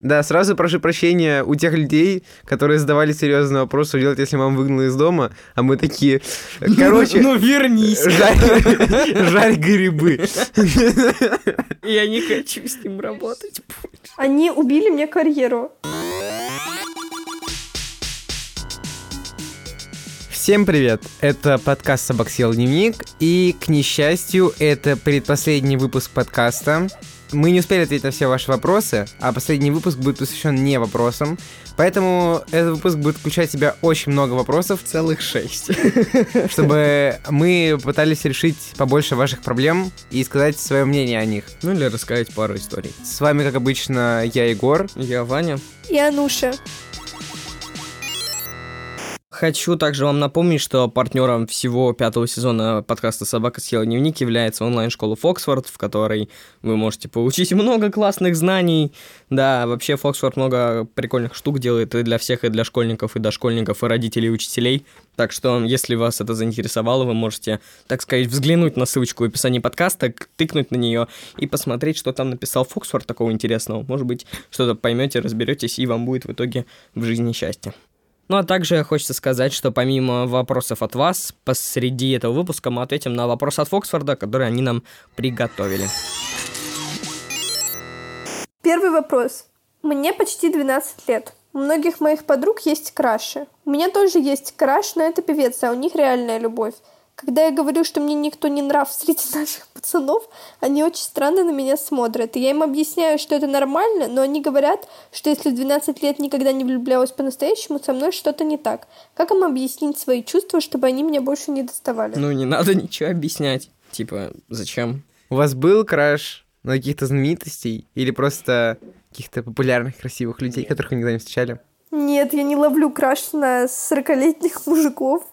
Да, сразу прошу прощения у тех людей, которые задавали серьезный вопрос, что делать, если мама выгнала из дома, а мы такие, короче... Ну, вернись. Жарь, грибы. Я не хочу с ним работать. Они убили мне карьеру. Всем привет! Это подкаст «Собак съел дневник», и, к несчастью, это предпоследний выпуск подкаста. Мы не успели ответить на все ваши вопросы, а последний выпуск будет посвящен не вопросам, поэтому этот выпуск будет включать в себя очень много вопросов. Целых шесть. Чтобы мы пытались решить побольше ваших проблем и сказать свое мнение о них. Ну или рассказать пару историй. С вами, как обычно, я Егор. Я Ваня. И Ануша. Хочу также вам напомнить, что партнером всего пятого сезона подкаста «Собака съела дневник» является онлайн-школа Фоксфорд, в которой вы можете получить много классных знаний. Да, вообще Фоксфорд много прикольных штук делает и для всех, и для школьников, и дошкольников, и родителей, и учителей. Так что, если вас это заинтересовало, вы можете, так сказать, взглянуть на ссылочку в описании подкаста, тыкнуть на нее и посмотреть, что там написал Фоксфорд такого интересного. Может быть, что-то поймете, разберетесь, и вам будет в итоге в жизни счастье. Ну а также хочется сказать, что помимо вопросов от вас, посреди этого выпуска мы ответим на вопрос от Фоксфорда, который они нам приготовили. Первый вопрос. Мне почти 12 лет. У многих моих подруг есть краши. У меня тоже есть краш, но это певец, а у них реальная любовь. Когда я говорю, что мне никто не нрав среди наших пацанов, они очень странно на меня смотрят. И я им объясняю, что это нормально, но они говорят, что если в 12 лет никогда не влюблялась по-настоящему, со мной что-то не так. Как им объяснить свои чувства, чтобы они меня больше не доставали? Ну, не надо ничего объяснять. Типа, зачем? У вас был краш на каких-то знаменитостей или просто каких-то популярных, красивых людей, которых вы никогда не встречали? Нет, я не ловлю краш на 40-летних мужиков.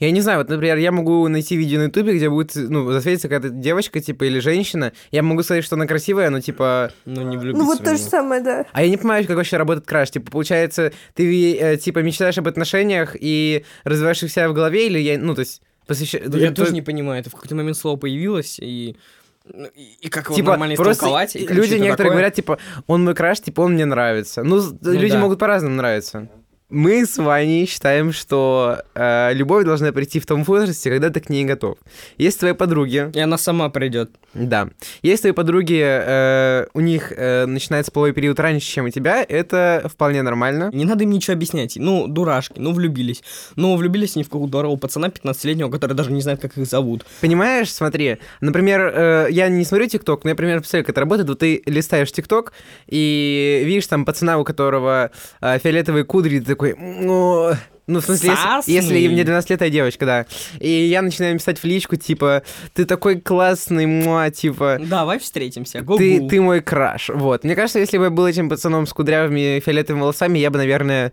Я не знаю, вот, например, я могу найти видео на ютубе, где будет, ну, засветится какая-то девочка, типа, или женщина. Я могу сказать, что она красивая, но, типа... Ну, не влюбиться Ну вот то же самое, да. А я не понимаю, как вообще работает краш. Типа, получается, ты, э, типа, мечтаешь об отношениях и развиваешь их себя в голове, или я, ну, то есть, посвящаешь... Да Я тоже не понимаю, это в какой-то момент слово появилось, и... ну, И, как его Типа, нормально просто истолковать? и люди некоторые такое? говорят, типа, он мой краш, типа, он мне нравится. Ну, с- люди да. могут по-разному нравиться. Мы с Ваней считаем, что э, любовь должна прийти в том возрасте, когда ты к ней готов. Есть твои подруги, И она сама придет. Да. Если твои подруги, э, у них э, начинается половой период раньше, чем у тебя, это вполне нормально. Не надо им ничего объяснять. Ну, дурашки, ну, влюбились. Ну, влюбились они в какого-то здорового пацана 15-летнего, который даже не знает, как их зовут. Понимаешь, смотри, например, э, я не смотрю ТикТок, но я примерно представляю, как это работает. Вот ты листаешь ТикТок и видишь там пацана, у которого э, фиолетовые кудри, ты такой... «Ну, ну, в смысле, если, если мне 12 лет, а я девочка, да. И я начинаю писать в личку, типа, ты такой классный, муа, типа... Давай встретимся. Гу-гу. Ты, ты мой краш. Вот. Мне кажется, если бы я был этим пацаном с кудрявыми фиолетовыми волосами, я бы, наверное,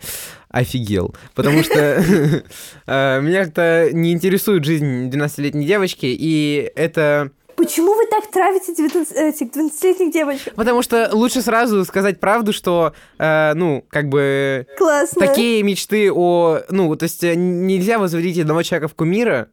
офигел. Потому что э, меня как-то не интересует жизнь 12-летней девочки, и это... Почему вы так травите 19, этих 12-летних девочек? Потому что лучше сразу сказать правду, что, э, ну, как бы... Классно. Такие мечты о... Ну, то есть э, нельзя возводить одного человека в кумира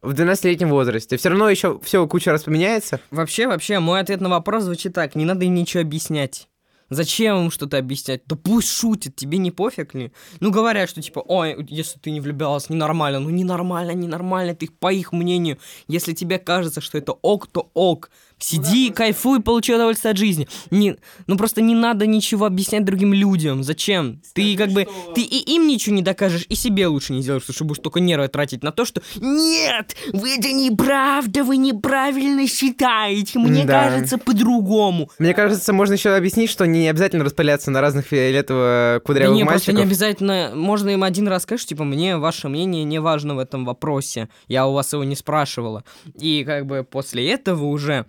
в 12-летнем возрасте. Все равно еще все куча раз поменяется. Вообще, вообще, мой ответ на вопрос звучит так. Не надо им ничего объяснять. Зачем им что-то объяснять? Да пусть шутит, тебе не пофиг ли? Ну, говорят, что типа, ой, если ты не влюблялась, ненормально. Ну, ненормально, ненормально, ты по их мнению. Если тебе кажется, что это ок, то ок. Сиди, кайфуй, получи удовольствие от жизни. Не, ну, просто не надо ничего объяснять другим людям. Зачем? Ты как бы, ты и им ничего не докажешь, и себе лучше не сделаешь, потому что будешь только нервы тратить на то, что нет, вы это неправда, вы неправильно считаете, мне Да. кажется по-другому. Мне кажется, можно еще объяснить, что не обязательно распыляться на разных Да фиолетово-кудрявых не, просто не мальчиков. обязательно, можно им один раз сказать, что, типа, мне ваше мнение не важно в этом вопросе, я у вас его не спрашивала. И как бы после этого уже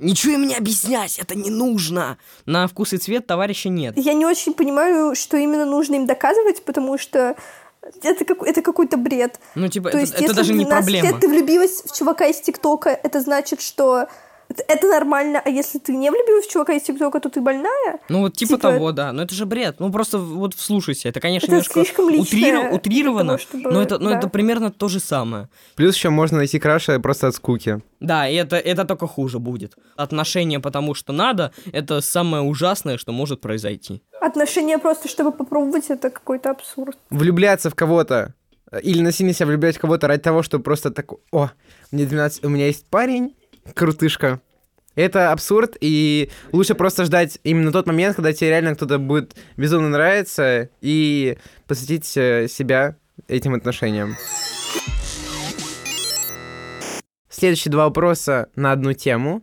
ничего им не объяснять, это не нужно. На вкус и цвет товарища нет. Я не очень понимаю, что именно нужно им доказывать, потому что это, как, это какой-то бред. Ну, типа, То это, есть, это если даже не 12 проблема. лет ты влюбилась в чувака из ТикТока, это значит, что это нормально, а если ты не влюбилась в чувака из ТикТока, то ты больная? Ну вот типа, типа того, да. Но это же бред. Ну просто вот вслушайся. Это, конечно, это немножко слишком утриров... утрировано, того, но, это, но да. это примерно то же самое. Плюс еще можно найти краша просто от скуки. Да, и это, это только хуже будет. Отношения потому что надо, это самое ужасное, что может произойти. Отношения просто, чтобы попробовать, это какой-то абсурд. Влюбляться в кого-то или насильно себя влюблять в кого-то ради того, чтобы просто так, о, мне 12, у меня есть парень, крутышка. Это абсурд, и лучше просто ждать именно тот момент, когда тебе реально кто-то будет безумно нравиться, и посвятить э, себя этим отношениям. Следующие два вопроса на одну тему.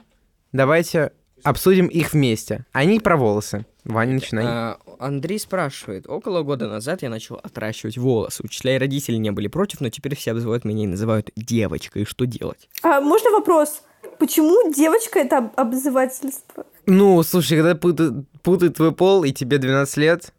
Давайте обсудим их вместе. Они про волосы. Ваня, начинай. А, Андрей спрашивает. Около года назад я начал отращивать волосы. Учителя и родители не были против, но теперь все обзывают меня и называют девочкой. Что делать? А, можно вопрос? Почему девочка это обзывательство? Ну, слушай, когда путают, путают твой пол и тебе 12 лет,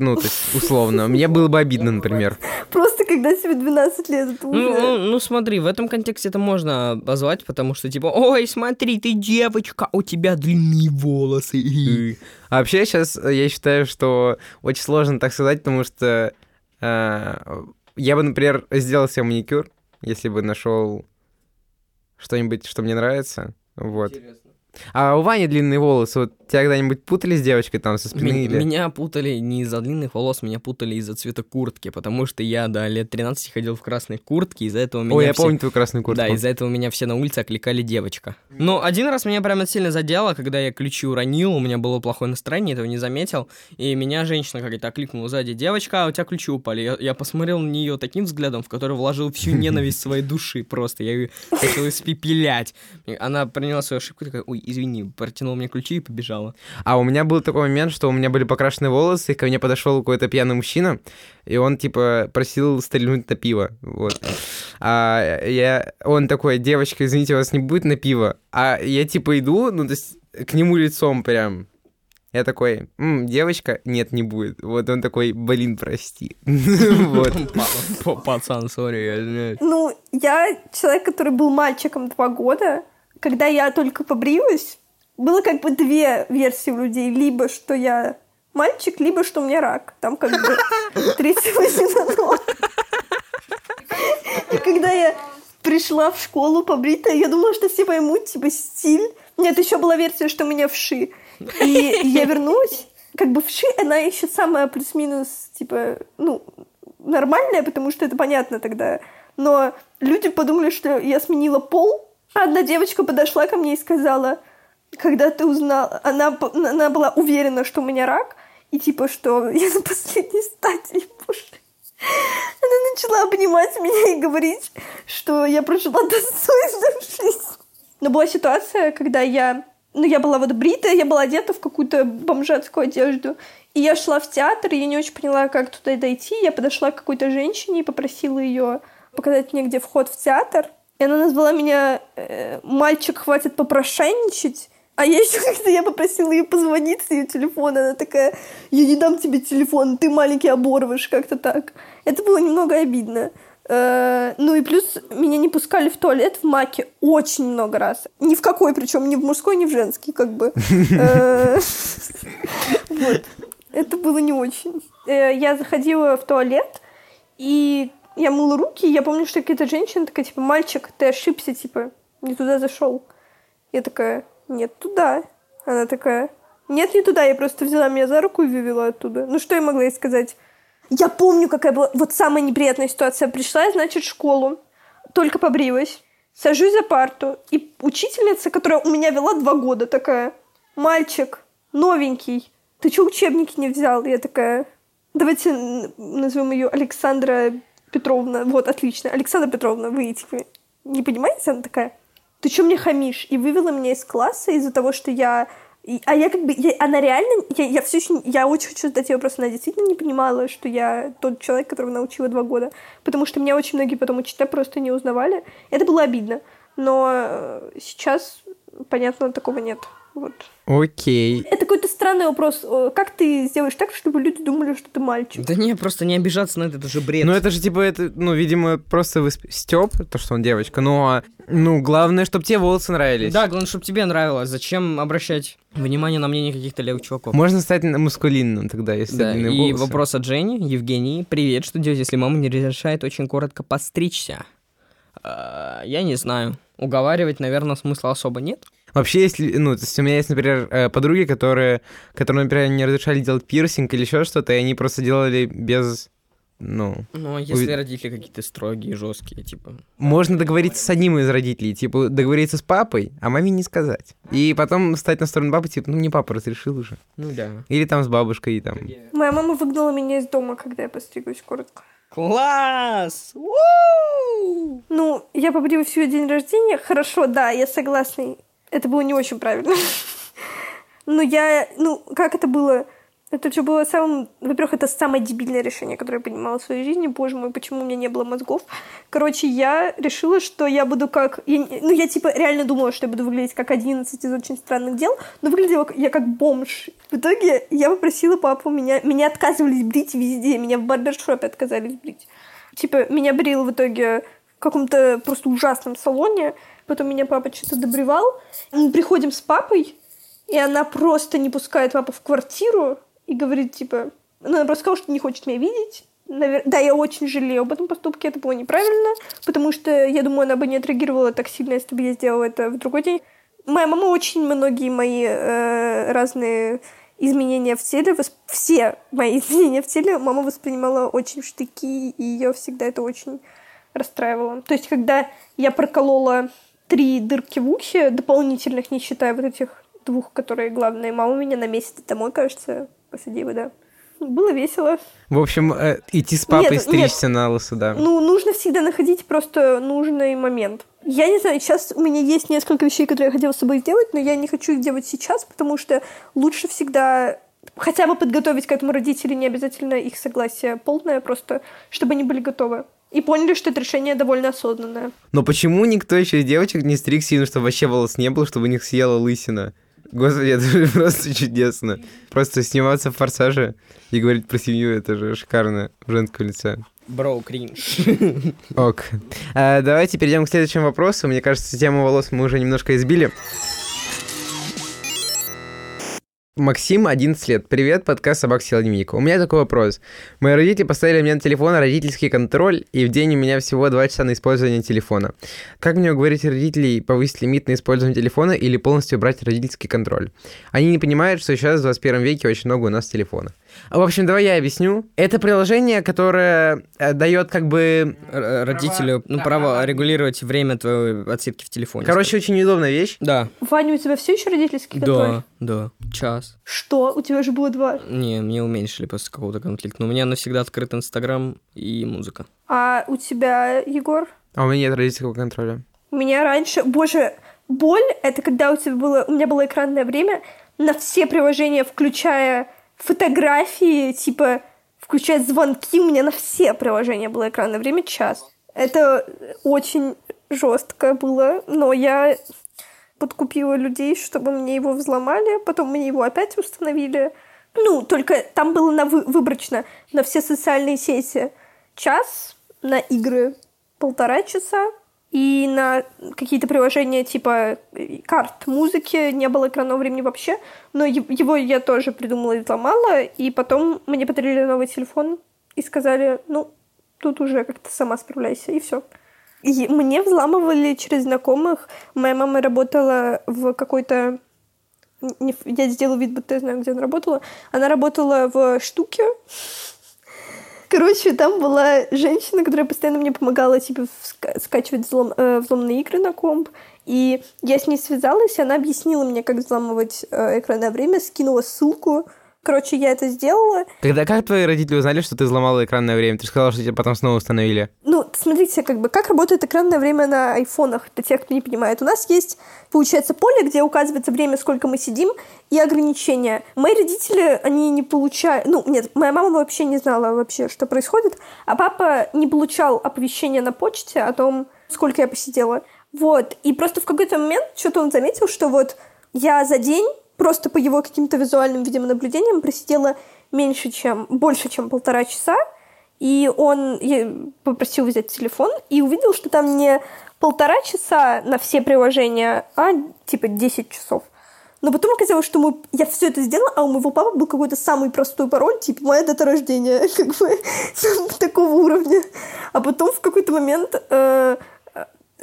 ну, то есть, условно. Мне было бы обидно, например. Просто когда тебе 12 лет, это уже... Ну, ну, ну, смотри, в этом контексте это можно позвать, потому что, типа, ой, смотри, ты девочка, у тебя длинные волосы. А вообще сейчас я считаю, что очень сложно так сказать, потому что э, я бы, например, сделал себе маникюр, если бы нашел что-нибудь, что мне нравится. Вот. Интересно. А у Вани длинные волосы, вот тебя когда-нибудь путали с девочкой там со спины? М- или... Меня путали не из-за длинных волос, меня путали из-за цвета куртки, потому что я до лет 13 ходил в красной куртке, из-за этого меня Ой, я все... помню твою красную куртку. Да, из-за этого меня все на улице окликали девочка. Но один раз меня прямо сильно задело, когда я ключи уронил, у меня было плохое настроение, этого не заметил, и меня женщина какая-то окликнула сзади, девочка, а у тебя ключи упали. Я, я посмотрел на нее таким взглядом, в который вложил всю ненависть своей души просто, я ее хотел испепелять. Она приняла свою ошибку, такая, ой, извини, протянула мне ключи и побежала. А у меня был такой момент, что у меня были покрашены волосы, и ко мне подошел какой-то пьяный мужчина, и он, типа, просил стрельнуть на пиво, вот. А я, он такой, девочка, извините, у вас не будет на пиво? А я, типа, иду, ну, то есть, к нему лицом прям, я такой, М, девочка, нет, не будет. Вот он такой, блин, прости. Вот. Пацан, сори, я извиняюсь. Ну, я человек, который был мальчиком два года. Когда я только побрилась, было как бы две версии у людей. Либо, что я мальчик, либо, что у меня рак. Там как бы третьего не И когда я пришла в школу побритая, я думала, что все поймут, типа, стиль. Нет, еще была версия, что у меня вши. И я вернулась, как бы вши, она еще самая плюс-минус, типа, ну, нормальная, потому что это понятно тогда. Но люди подумали, что я сменила пол. Одна девочка подошла ко мне и сказала, когда ты узнала, она, она была уверена, что у меня рак, и типа, что я на последней стадии, боже. Она начала обнимать меня и говорить, что я прожила достойную жизнь. Но была ситуация, когда я... Ну, я была вот бритая, я была одета в какую-то бомжатскую одежду. И я шла в театр, и я не очень поняла, как туда дойти. Я подошла к какой-то женщине и попросила ее показать мне, где вход в театр. И она назвала меня э, «Мальчик, хватит попрошайничать». А я еще когда я попросила ее позвонить с ее телефона, она такая, я не дам тебе телефон, ты маленький оборвыш, как-то так. Это было немного обидно. Э, ну и плюс меня не пускали в туалет в маке очень много раз. Ни в какой, причем ни в мужской, ни в женский, как бы. Э, вот. Это было не очень. Э, я заходила в туалет, и я мыла руки, и я помню, что какая-то женщина такая, типа, мальчик, ты ошибся, типа, не туда зашел. Я такая, нет, туда. Она такая, нет, не туда, я просто взяла меня за руку и вывела оттуда. Ну, что я могла ей сказать? Я помню, какая была... Вот самая неприятная ситуация. Пришла, значит, в школу, только побрилась, сажусь за парту, и учительница, которая у меня вела два года, такая, мальчик, новенький, ты что учебники не взял? Я такая, давайте назовем ее Александра Петровна. Вот, отлично. Александра Петровна, вы не понимаете? Она такая, ты что мне хамишь? И вывела меня из класса из-за того, что я... А я как бы... Я, она реально... Я, я все еще... Я очень хочу задать ей вопрос. Она действительно не понимала, что я тот человек, которого научила два года. Потому что меня очень многие потом учителя просто не узнавали. Это было обидно. Но э, сейчас, понятно, такого нет. Вот. Окей. Это какой-то странный вопрос. Как ты сделаешь так, чтобы люди думали, что ты мальчик? Да не, просто не обижаться на это, это же бред. Ну, это же, типа, это, ну, видимо, просто Степ, то, что он девочка, но, ну, главное, чтобы тебе волосы нравились. Да, главное, чтобы тебе нравилось. Зачем обращать внимание на мнение каких-то левых чуваков? Можно стать мускулинным тогда, если Да, длинные и волосы. вопрос от Жени, Евгении. Привет, что делать, если мама не разрешает очень коротко постричься? А, Я не знаю. Уговаривать, наверное, смысла особо нет. Вообще, если, ну, то есть у меня есть, например, э, подруги, которые, которые, например, не разрешали делать пирсинг или еще что-то, и они просто делали без, ну... Ну, а если Уви- родители какие-то строгие, жесткие, типа... Можно договориться с одним из родителей, типа, договориться с папой, а маме не сказать. И потом стать на сторону папы, типа, ну, не папа разрешил уже. Ну да. Или там с бабушкой, и там... Моя мама выгнала меня из дома, когда я постригусь коротко. Класс! У! Ну, я побрила всю день рождения. Хорошо, да, я согласна. Это было не очень правильно. Но я, ну, как это было? Это же было самым... Во-первых, это самое дебильное решение, которое я принимала в своей жизни. Боже мой, почему у меня не было мозгов? Короче, я решила, что я буду как... я ну, я типа реально думала, что я буду выглядеть как 11 из очень странных дел, но выглядела я как бомж. В итоге я попросила папу меня... Меня отказывались брить везде. Меня в барбершопе отказались брить. Типа, меня брил в итоге в каком-то просто ужасном салоне. Потом меня папа что-то добривал. Мы приходим с папой, и она просто не пускает папу в квартиру и говорит, типа... Ну, она просто сказала, что не хочет меня видеть. Навер- Да, я очень жалею об этом поступке, это было неправильно, потому что, я думаю, она бы не отреагировала так сильно, если бы я сделала это в другой день. Моя мама очень многие мои э, разные изменения в теле, восп- все мои изменения в теле мама воспринимала очень в штыки, и ее всегда это очень расстраивало. То есть, когда я проколола три дырки в ухе, дополнительных, не считая вот этих двух, которые главные, мама меня на месяц домой, кажется, посадила, да. Было весело. В общем, э, идти с папой Нет, стричься на лысо, да. Ну, нужно всегда находить просто нужный момент. Я не знаю, сейчас у меня есть несколько вещей, которые я хотела с собой сделать, но я не хочу их делать сейчас, потому что лучше всегда хотя бы подготовить к этому родителей, не обязательно их согласие полное, просто чтобы они были готовы. И поняли, что это решение довольно осознанное. Но почему никто еще из девочек не стриг сильно, чтобы вообще волос не было, чтобы у них съела лысина? Господи, это же просто чудесно. Просто сниматься в «Форсаже» и говорить про семью, это же шикарно в женском лице. Броу, кринж. Ок. А, давайте перейдем к следующему вопросу. Мне кажется, тему волос мы уже немножко избили. Максим, 11 лет. Привет, подкаст «Собак съел дневник». У меня такой вопрос. Мои родители поставили мне на телефон родительский контроль, и в день у меня всего 2 часа на использование телефона. Как мне уговорить родителей повысить лимит на использование телефона или полностью убрать родительский контроль? Они не понимают, что сейчас в 21 веке очень много у нас телефонов. В общем, давай я объясню. Это приложение, которое э, дает как бы... Родителю, ну, право регулировать время твоей отсидки в телефоне. Короче, очень неудобная вещь. Да. Ваня, у тебя все еще родительский контроль? Да, да. Час. Что? У тебя же было два. Не, мне уменьшили после какого-то конфликта. Но у меня навсегда открыт Инстаграм и музыка. А у тебя, Егор? А у меня нет родительского контроля. У меня раньше... Боже, боль — это когда у тебя было... У меня было экранное время на все приложения, включая фотографии, типа, включая звонки, у меня на все приложения было экранное время час. Это очень жестко было, но я подкупила людей, чтобы мне его взломали, потом мне его опять установили. Ну, только там было на вы- выборочно на все социальные сети час, на игры полтора часа, и на какие-то приложения типа э, карт музыки не было экранного времени вообще, но его я тоже придумала и взломала, и потом мне подарили новый телефон и сказали, ну, тут уже как-то сама справляйся, и все. И мне взламывали через знакомых. Моя мама работала в какой-то... Я сделаю вид, будто я знаю, где она работала. Она работала в штуке. Короче, там была женщина, которая постоянно мне помогала, типа, ска- скачивать взлом, э, взломные игры на комп. И я с ней связалась, и она объяснила мне, как взламывать э, экранное время, скинула ссылку. Короче, я это сделала. Когда как твои родители узнали, что ты взломала экранное время? Ты же сказала, что тебя потом снова установили. Ну, смотрите, как бы, как работает экранное время на айфонах, для тех, кто не понимает. У нас есть, получается, поле, где указывается время, сколько мы сидим, и ограничения. Мои родители, они не получают... Ну, нет, моя мама вообще не знала вообще, что происходит, а папа не получал оповещения на почте о том, сколько я посидела. Вот, и просто в какой-то момент что-то он заметил, что вот я за день просто по его каким-то визуальным, видимо, наблюдениям просидела меньше, чем, больше, чем полтора часа, и он попросил взять телефон и увидел, что там не полтора часа на все приложения, а типа 10 часов. Но потом оказалось, что мы, я все это сделала, а у моего папы был какой-то самый простой пароль, типа моя дата рождения, как бы такого уровня. А потом в какой-то момент э,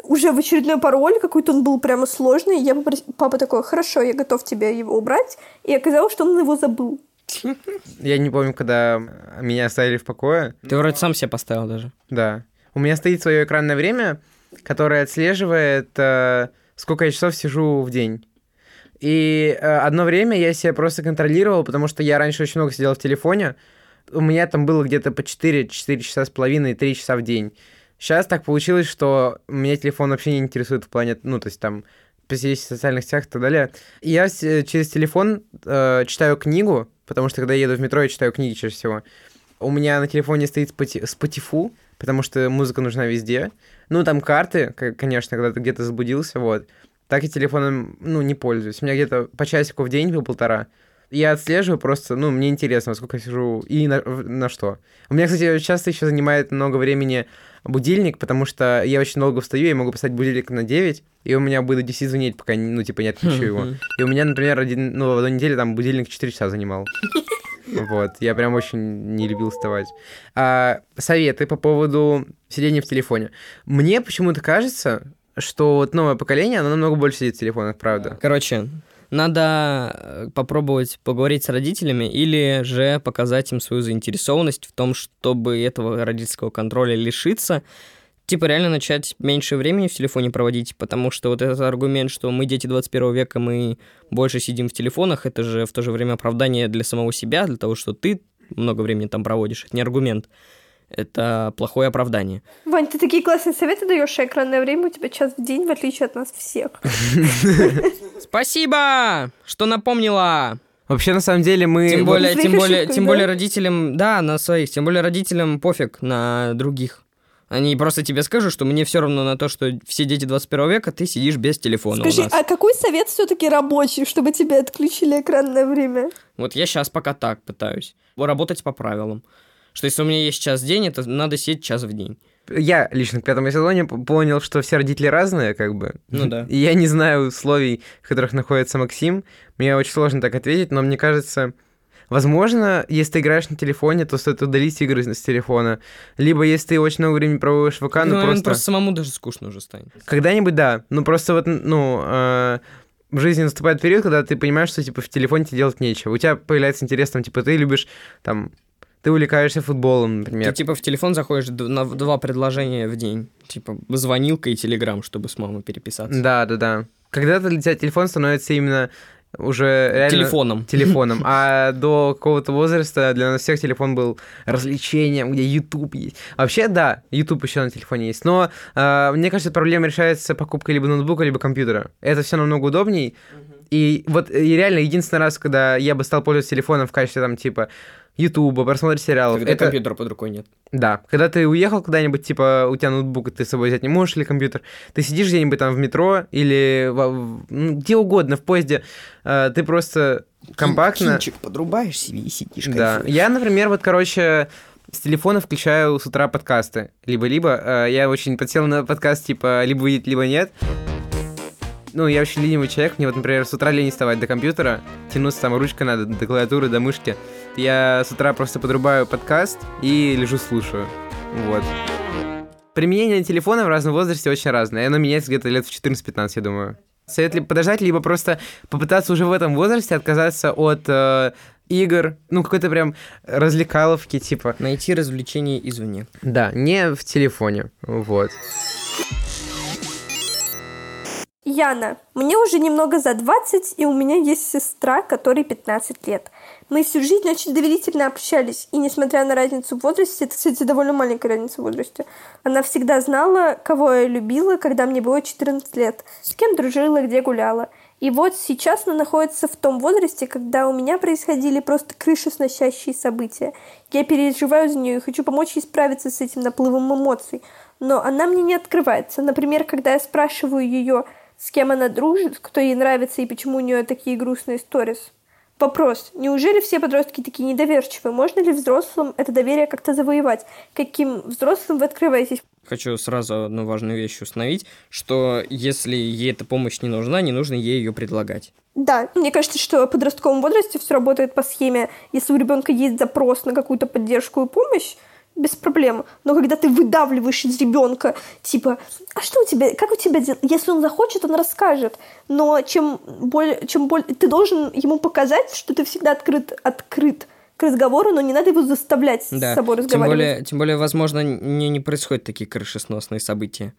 уже в очередной пароль какой-то он был прямо сложный. Я попрос... Папа такой, хорошо, я готов тебе его убрать. И оказалось, что он его забыл. Я не помню, когда меня оставили в покое. Ты вроде сам себе поставил даже. Да. У меня стоит свое экранное время, которое отслеживает, э, сколько я часов сижу в день. И э, одно время я себя просто контролировал, потому что я раньше очень много сидел в телефоне. У меня там было где-то по 4, 4 часа с половиной, 3 часа в день. Сейчас так получилось, что меня телефон вообще не интересует в плане, ну, то есть там посидеть в социальных сетях и так далее. Я через телефон э, читаю книгу, потому что когда я еду в метро, я читаю книги чаще всего. У меня на телефоне стоит Spotify, потому что музыка нужна везде. Ну, там карты, конечно, когда ты где-то заблудился, вот. Так и телефоном, ну, не пользуюсь. У меня где-то по часику в день, по полтора. Я отслеживаю просто, ну, мне интересно, сколько я сижу и на, на что. У меня, кстати, часто еще занимает много времени будильник, потому что я очень долго встаю, я могу поставить будильник на 9, и у меня будет 10 звонить, пока, ну, типа, не отключу его. И у меня, например, один, ну, в одной неделе там будильник 4 часа занимал. Вот, я прям очень не любил вставать. А, советы по поводу сидения в телефоне. Мне почему-то кажется, что вот новое поколение, оно намного больше сидит в телефонах, правда. Короче, надо э, попробовать поговорить с родителями или же показать им свою заинтересованность в том, чтобы этого родительского контроля лишиться. Типа реально начать меньше времени в телефоне проводить, потому что вот этот аргумент, что мы дети 21 века, мы больше сидим в телефонах, это же в то же время оправдание для самого себя, для того, что ты много времени там проводишь. Это не аргумент это плохое оправдание. Вань, ты такие классные советы даешь, а экранное время у тебя час в день, в отличие от нас всех. Спасибо, что напомнила. Вообще, на самом деле, мы... Тем более, тем более, тем более родителям, да, на своих, тем более родителям пофиг на других. Они просто тебе скажут, что мне все равно на то, что все дети 21 века, ты сидишь без телефона Скажи, а какой совет все-таки рабочий, чтобы тебе отключили экранное время? Вот я сейчас пока так пытаюсь. Работать по правилам что если у меня есть час в день, это надо сидеть час в день. Я лично к пятому сезоне понял, что все родители разные, как бы. Ну да. И я не знаю условий, в которых находится Максим. Мне очень сложно так ответить, но мне кажется, Возможно, если ты играешь на телефоне, то стоит удалить игры с телефона. Либо если ты очень много времени проводишь в ВК, ну, ну просто... просто самому даже скучно уже станет. Когда-нибудь, да. Ну просто вот, ну, э, в жизни наступает период, когда ты понимаешь, что, типа, в телефоне тебе делать нечего. У тебя появляется интерес, там, типа, ты любишь, там, ты увлекаешься футболом, например. Ты типа в телефон заходишь на два предложения в день. Типа звонилка и телеграм, чтобы с мамой переписаться. Да, да, да. Когда-то для тебя телефон становится именно уже реально... Телефоном. Телефоном. А до какого-то возраста для нас всех телефон был развлечением, где YouTube есть. Вообще, да, YouTube еще на телефоне есть. Но э, мне кажется, проблема решается покупкой либо ноутбука, либо компьютера. Это все намного удобней. И вот и реально единственный раз, когда я бы стал пользоваться телефоном в качестве там типа Ютуба, просмотр сериалов. Когда это... компьютера под рукой нет. Да. Когда ты уехал куда-нибудь, типа, у тебя ноутбук, ты с собой взять не можешь или компьютер, ты сидишь где-нибудь там в метро или в, ну, где угодно, в поезде, э, ты просто компактно... Кинчик подрубаешь себе и сидишь, Да. Я, например, вот, короче, с телефона включаю с утра подкасты. Либо-либо. Э, я очень подсел на подкаст, типа, либо видеть, либо нет ну, я очень ленивый человек, мне вот, например, с утра лень вставать до компьютера, тянуться там ручка надо, до клавиатуры, до мышки. Я с утра просто подрубаю подкаст и лежу слушаю. Вот. Применение телефона в разном возрасте очень разное, и оно меняется где-то лет в 14-15, я думаю. Совет ли подождать, либо просто попытаться уже в этом возрасте отказаться от э, игр, ну, какой-то прям развлекаловки, типа. Найти развлечение извне. Да, не в телефоне, вот. Яна, мне уже немного за 20, и у меня есть сестра, которой 15 лет. Мы всю жизнь очень доверительно общались, и несмотря на разницу в возрасте, это, кстати, довольно маленькая разница в возрасте, она всегда знала, кого я любила, когда мне было 14 лет, с кем дружила, где гуляла. И вот сейчас она находится в том возрасте, когда у меня происходили просто крышесносящие события. Я переживаю за нее и хочу помочь ей справиться с этим наплывом эмоций. Но она мне не открывается. Например, когда я спрашиваю ее, с кем она дружит, кто ей нравится и почему у нее такие грустные сторис. Вопрос. Неужели все подростки такие недоверчивые? Можно ли взрослым это доверие как-то завоевать? Каким взрослым вы открываетесь? Хочу сразу одну важную вещь установить, что если ей эта помощь не нужна, не нужно ей ее предлагать. Да, мне кажется, что в подростковом возрасте все работает по схеме, если у ребенка есть запрос на какую-то поддержку и помощь, без проблем. Но когда ты выдавливаешь из ребенка, типа, а что у тебя, как у тебя дела? Если он захочет, он расскажет. Но чем более, чем более, ты должен ему показать, что ты всегда открыт, открыт к разговору, но не надо его заставлять да. с собой разговаривать. Тем более, тем более, возможно, не, не происходят такие крышесносные события.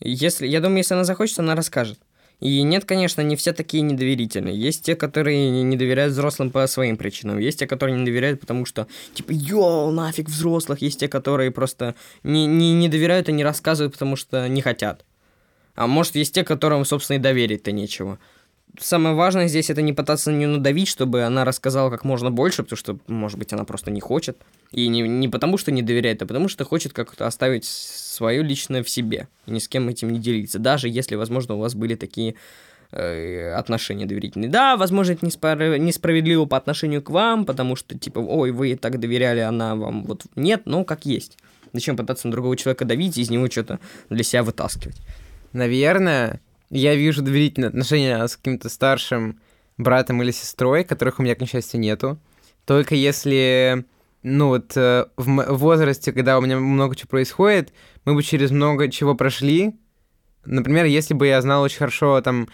Если, я думаю, если она захочет, она расскажет. И нет, конечно, не все такие недоверительные. Есть те, которые не доверяют взрослым по своим причинам. Есть те, которые не доверяют, потому что, типа, йоу, нафиг взрослых. Есть те, которые просто не, не, не доверяют и не рассказывают, потому что не хотят. А может, есть те, которым, собственно, и доверить-то нечего самое важное здесь это не пытаться нее надавить, чтобы она рассказала как можно больше, потому что, может быть, она просто не хочет. И не, не потому, что не доверяет, а потому, что хочет как-то оставить свое личное в себе. И ни с кем этим не делиться. Даже если, возможно, у вас были такие э, отношения доверительные. Да, возможно, это неспро- несправедливо по отношению к вам, потому что, типа, ой, вы так доверяли, она вам вот нет, но как есть. Зачем пытаться на другого человека давить и из него что-то для себя вытаскивать? Наверное, я вижу доверительные отношения с каким-то старшим братом или сестрой, которых у меня, к несчастью, нету. Только если, ну вот, э, в возрасте, когда у меня много чего происходит, мы бы через много чего прошли. Например, если бы я знал очень хорошо, там,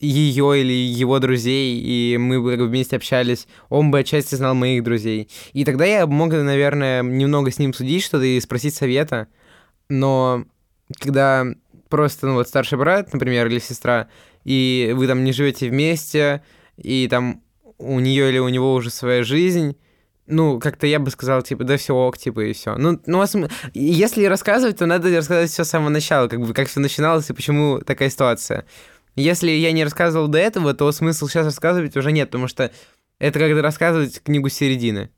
ее или его друзей, и мы бы вместе общались, он бы отчасти знал моих друзей. И тогда я мог, наверное, немного с ним судить что-то и спросить совета. Но когда просто, ну вот, старший брат, например, или сестра, и вы там не живете вместе, и там у нее или у него уже своя жизнь, ну, как-то я бы сказал, типа, да все ок, типа, и все. Ну, ну, если рассказывать, то надо рассказать все с самого начала, как бы, как все начиналось и почему такая ситуация. Если я не рассказывал до этого, то смысл сейчас рассказывать уже нет, потому что это как рассказывать книгу середины.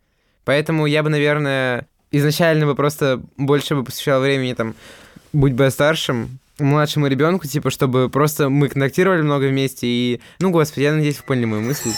Поэтому я бы, наверное, изначально бы просто больше бы посвящал времени там «Будь бы старшим», младшему ребенку, типа, чтобы просто мы контактировали много вместе и... Ну, господи, я надеюсь, вы поняли мою мысль.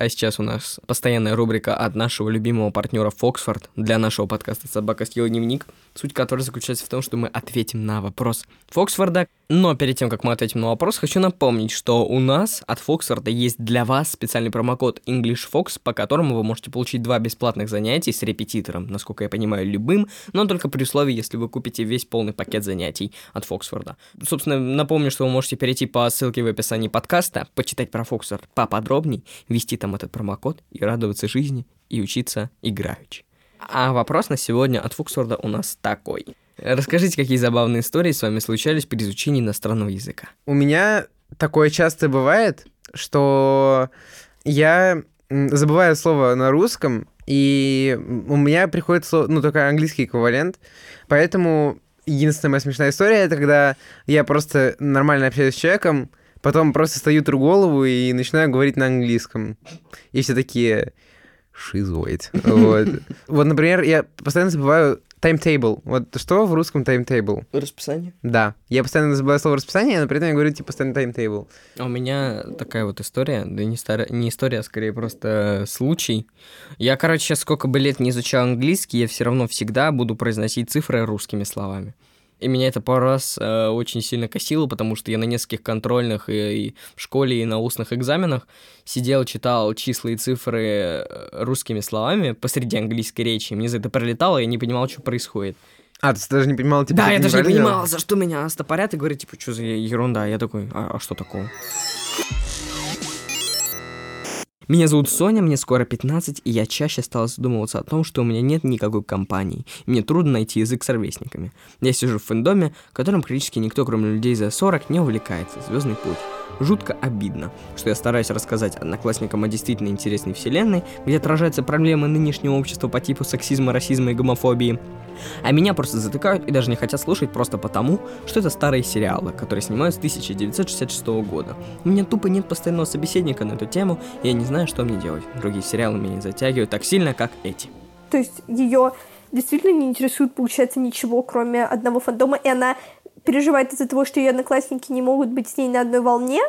А сейчас у нас постоянная рубрика от нашего любимого партнера Фоксфорд для нашего подкаста «Собака съела дневник», суть которой заключается в том, что мы ответим на вопрос Фоксфорда. Но перед тем, как мы ответим на вопрос, хочу напомнить, что у нас от Фоксфорда есть для вас специальный промокод EnglishFox, по которому вы можете получить два бесплатных занятия с репетитором, насколько я понимаю, любым, но только при условии, если вы купите весь полный пакет занятий от Фоксфорда. Собственно, напомню, что вы можете перейти по ссылке в описании подкаста, почитать про Фоксфорд поподробней, ввести там этом этот промокод и радоваться жизни и учиться играючи. А вопрос на сегодня от Фуксворда у нас такой. Расскажите, какие забавные истории с вами случались при изучении иностранного языка. У меня такое часто бывает, что я забываю слово на русском, и у меня приходит слово, ну, только английский эквивалент, поэтому единственная моя смешная история, это когда я просто нормально общаюсь с человеком, Потом просто стою тру голову и начинаю говорить на английском. И все такие шизоид. Вот. вот, например, я постоянно забываю timetable. Вот что в русском timetable? Расписание? Да. Я постоянно забываю слово расписание, но при этом я говорю, типа, постоянно timetable. А у меня такая вот история, да не, стар... не история, а скорее просто случай. Я, короче, сейчас сколько бы лет не изучал английский, я все равно всегда буду произносить цифры русскими словами. И меня это пару раз э, очень сильно косило, потому что я на нескольких контрольных и, и в школе, и на устных экзаменах сидел, читал числа и цифры э, русскими словами посреди английской речи. Мне за это пролетало, я не понимал, что происходит. А, ты даже не понимал, типа, Да, я даже не понимал, за что меня стопорят и говорят, типа, что за ерунда. Я такой, а, а что такого? Меня зовут Соня, мне скоро 15, и я чаще стал задумываться о том, что у меня нет никакой компании, и мне трудно найти язык с ровесниками. Я сижу в фэндоме, которым практически никто, кроме людей за 40, не увлекается. Звездный путь. Жутко обидно, что я стараюсь рассказать одноклассникам о действительно интересной вселенной, где отражаются проблемы нынешнего общества по типу сексизма, расизма и гомофобии. А меня просто затыкают и даже не хотят слушать просто потому, что это старые сериалы, которые снимают с 1966 года. У меня тупо нет постоянного собеседника на эту тему, и я не знаю, что мне делать. Другие сериалы меня не затягивают так сильно, как эти. То есть ее действительно не интересует, получается, ничего, кроме одного фандома, и она переживает из-за того, что ее одноклассники не могут быть с ней на одной волне,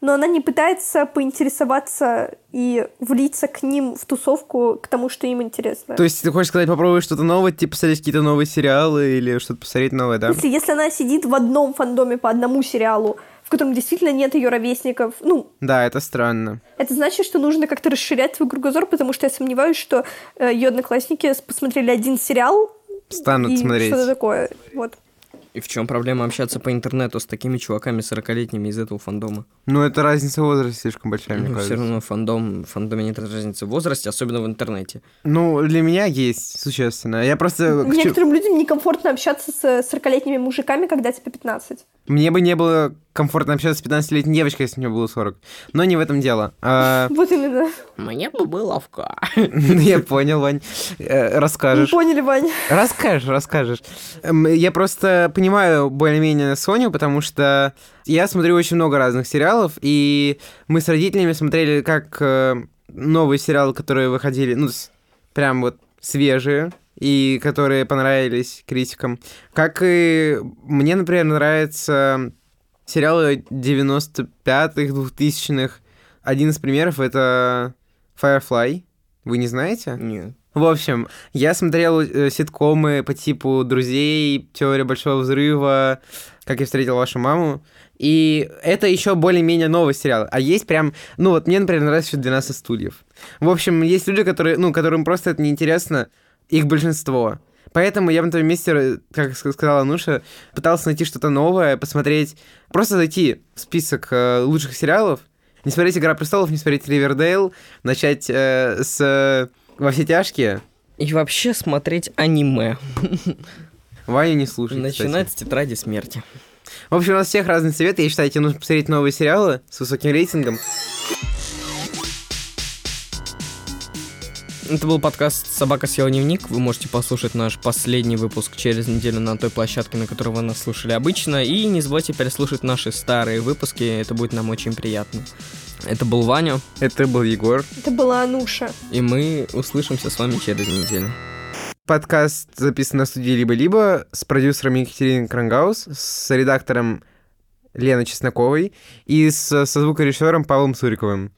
но она не пытается поинтересоваться и влиться к ним в тусовку, к тому, что им интересно. То есть ты хочешь сказать, попробуй что-то новое, типа посмотреть какие-то новые сериалы или что-то посмотреть новое, да? Если, если она сидит в одном фандоме по одному сериалу, в котором действительно нет ее ровесников, ну, Да, это странно. это значит, что нужно как-то расширять свой кругозор, потому что я сомневаюсь, что э, ее одноклассники посмотрели один сериал Станут и смотреть. что-то такое. Вот. И в чем проблема общаться по интернету с такими чуваками 40-летними из этого фандома? Ну, это разница в возрасте слишком большая, мне Ну, все кажется. равно фандом, в фандоме нет разницы в возрасте, особенно в интернете. Ну, для меня есть, существенно. Я просто... Некоторым людям некомфортно общаться с 40-летними мужиками, когда тебе 15. Мне бы не было комфортно общаться с 15-летней девочкой, если мне было 40. Но не в этом дело. А, Вот именно. Мне бы было в ка. Я понял, Вань. Э, Расскажешь. поняли, Вань? Расскажешь, расскажешь. Эм, Я просто понимаю более-менее Соню, потому что я смотрю очень много разных сериалов, и мы с родителями смотрели как э, новые сериалы, которые выходили, ну, прям вот свежие, и которые понравились критикам. Как и мне, например, нравятся сериалы 95-х, 2000-х. Один из примеров — это Firefly. Вы не знаете? Нет. В общем, я смотрел э, ситкомы по типу «Друзей», «Теория большого взрыва», «Как я встретил вашу маму». И это еще более-менее новый сериал. А есть прям... Ну вот мне, например, нравится еще «12 стульев». В общем, есть люди, которые, ну, которым просто это неинтересно. Их большинство. Поэтому я бы на твоем месте, э, как ска- сказала Нуша, пытался найти что-то новое, посмотреть... Просто зайти в список э, лучших сериалов, не смотреть «Игра престолов», не смотреть «Ривердейл», начать э, с э, «Во все тяжкие», И вообще смотреть аниме. Ваню не слушать, Начинать с тетради смерти. В общем, у нас всех разные советы. Я считаю, тебе нужно посмотреть новые сериалы с высоким рейтингом. Это был подкаст «Собака съела дневник». Вы можете послушать наш последний выпуск через неделю на той площадке, на которой вы нас слушали обычно. И не забывайте переслушать наши старые выпуски, это будет нам очень приятно. Это был Ваня, Это был Егор. Это была Ануша. и мы услышимся с вами через неделю. Подкаст записан на студии «Либо-либо» с продюсером Екатериной Крангаус, с редактором Леной Чесноковой и с, со звукорежиссером Павлом Суриковым.